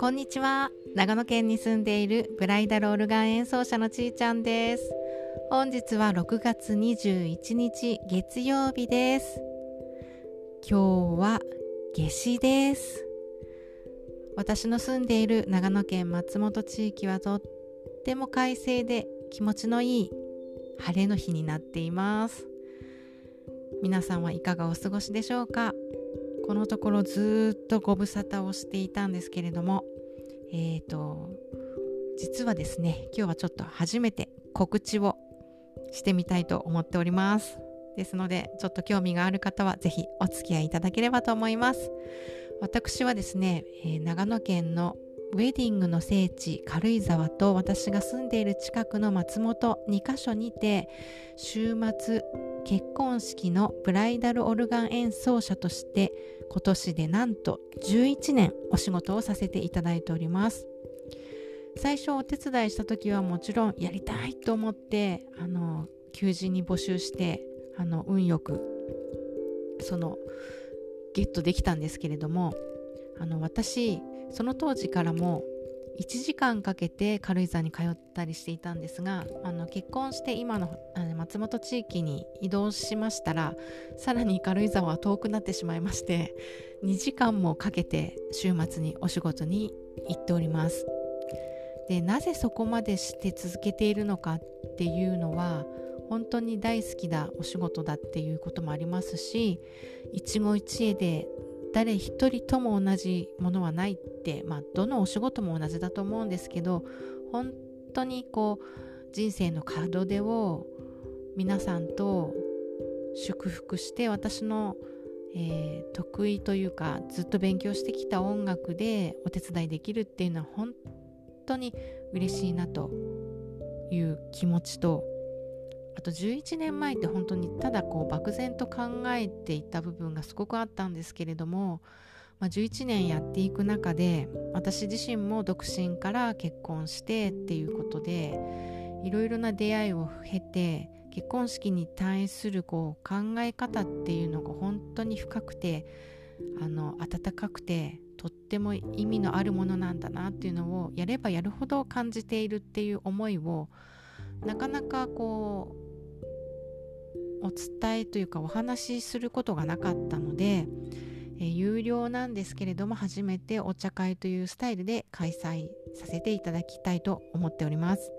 こんにちは。長野県に住んでいるブライダルオルガン演奏者のちーちゃんです。本日は6月21日月曜日です。今日は夏至です。私の住んでいる長野県松本地域はとっても快晴で気持ちのいい晴れの日になっています。皆さんはいかがお過ごしでしょうか？このところずっとご無沙汰をしていたんですけれどもえーと実はですね今日はちょっと初めて告知をしてみたいと思っております。ですのでちょっと興味がある方は是非お付き合いいただければと思います。私はですね、えー、長野県のウェディングの聖地軽井沢と私が住んでいる近くの松本2カ所にて週末結婚式のブライダルオルガン演奏者として今年でなんと11年お仕事をさせていただいております。最初お手伝いした時はもちろんやりたいと思ってあの求人に募集してあの運よくそのゲットできたんですけれどもあの私その当時からも1時間かけて軽井沢に通ったりしていたんですがあの結婚して今のあの松本地域に移動しましたらさらに軽井沢は遠くなってしまいまして2時間もかけて週末にお仕事に行っております。でなぜそこまでして続けているのかっていうのは本当に大好きなお仕事だっていうこともありますし一期一会で誰一人とも同じものはないって、まあ、どのお仕事も同じだと思うんですけど本当にこう人生の門出を皆さんと祝福して私の、えー、得意というかずっと勉強してきた音楽でお手伝いできるっていうのは本当に嬉しいなという気持ちとあと11年前って本当にただこう漠然と考えていた部分がすごくあったんですけれども、まあ、11年やっていく中で私自身も独身から結婚してっていうことでいろいろな出会いを経て結婚式に対するこう考え方っていうのが本当に深くてあの温かくてとっても意味のあるものなんだなっていうのをやればやるほど感じているっていう思いをなかなかこうお伝えというかお話しすることがなかったので、えー、有料なんですけれども初めてお茶会というスタイルで開催させていただきたいと思っております。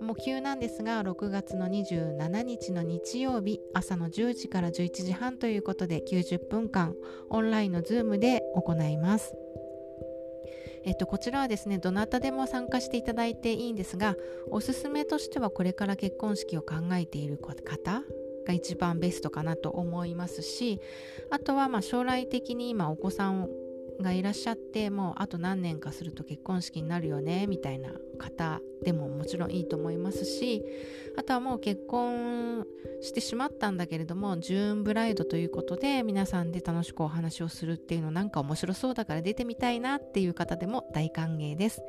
もう急なんですが6月の27日の日曜日朝の10時から11時半ということで90分間オンラインのズームで行います。えっと、こちらはですねどなたでも参加していただいていいんですがおすすめとしてはこれから結婚式を考えている方が一番ベストかなと思いますしあとはまあ将来的に今お子さんがいらっしゃってもうあと何年かすると結婚式になるよねみたいな方でももちろんいいと思いますしあとはもう結婚してしまったんだけれどもジューンブライドということで皆さんで楽しくお話をするっていうのなんか面白そうだから出てみたいなっていう方でも大歓迎です。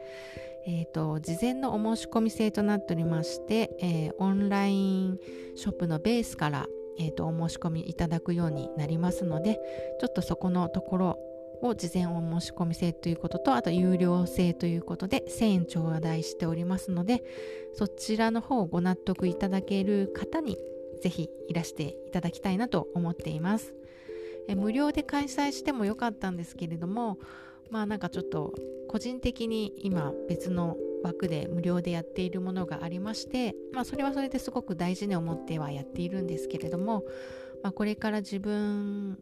えーと、事前のお申し込み制となっておりまして、えー、オンラインショップのベースから、えーと、お申し込みいただくようになりますのでちょっとそこのところを事前お申し込み制ということとあと有料制ということで1000円頂戴しておりますのでそちらの方をご納得いただける方にぜひいらしていただきたいなと思っています。え無料で開催してもよかったんですけれどもまあなんかちょっと個人的に今別の枠で無料でやっているものがありまして、まあ、それはそれですごく大事に思ってはやっているんですけれども、まあ、これから自分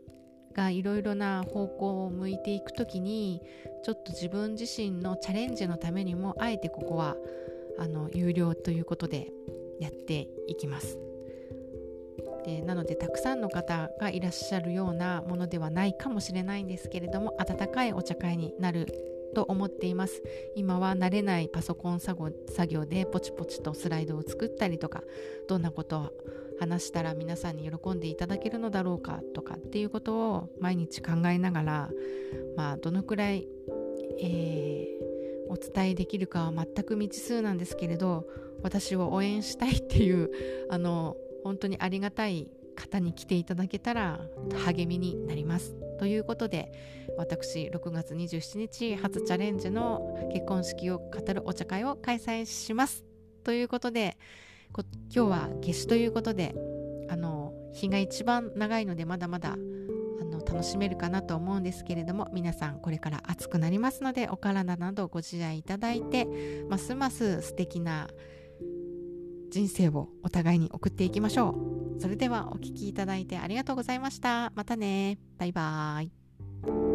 がいろいろな方向を向いていく時にちょっと自分自身のチャレンジのためにもあえてここはあの有料ということでやっていきます。でなのでたくさんの方がいらっしゃるようなものではないかもしれないんですけれども温かいお茶会になると思っています。今は慣れないパソコン作業でポチポチとスライドを作ったりとかどんなことを話したら皆さんに喜んでいただけるのだろうかとかっていうことを毎日考えながら、まあ、どのくらい、えー、お伝えできるかは全く未知数なんですけれど私を応援したいっていうあの本当にありがたい方に来ていただけたら励みになります。ということで私6月27日初チャレンジの結婚式を語るお茶会を開催します。ということで今日は夏至ということであの日が一番長いのでまだまだあの楽しめるかなと思うんですけれども皆さんこれから暑くなりますのでお体などご自愛いただいてますます素敵な人生をお互いに送っていきましょう。それではお聴きいただいてありがとうございました。またね。バイバーイ。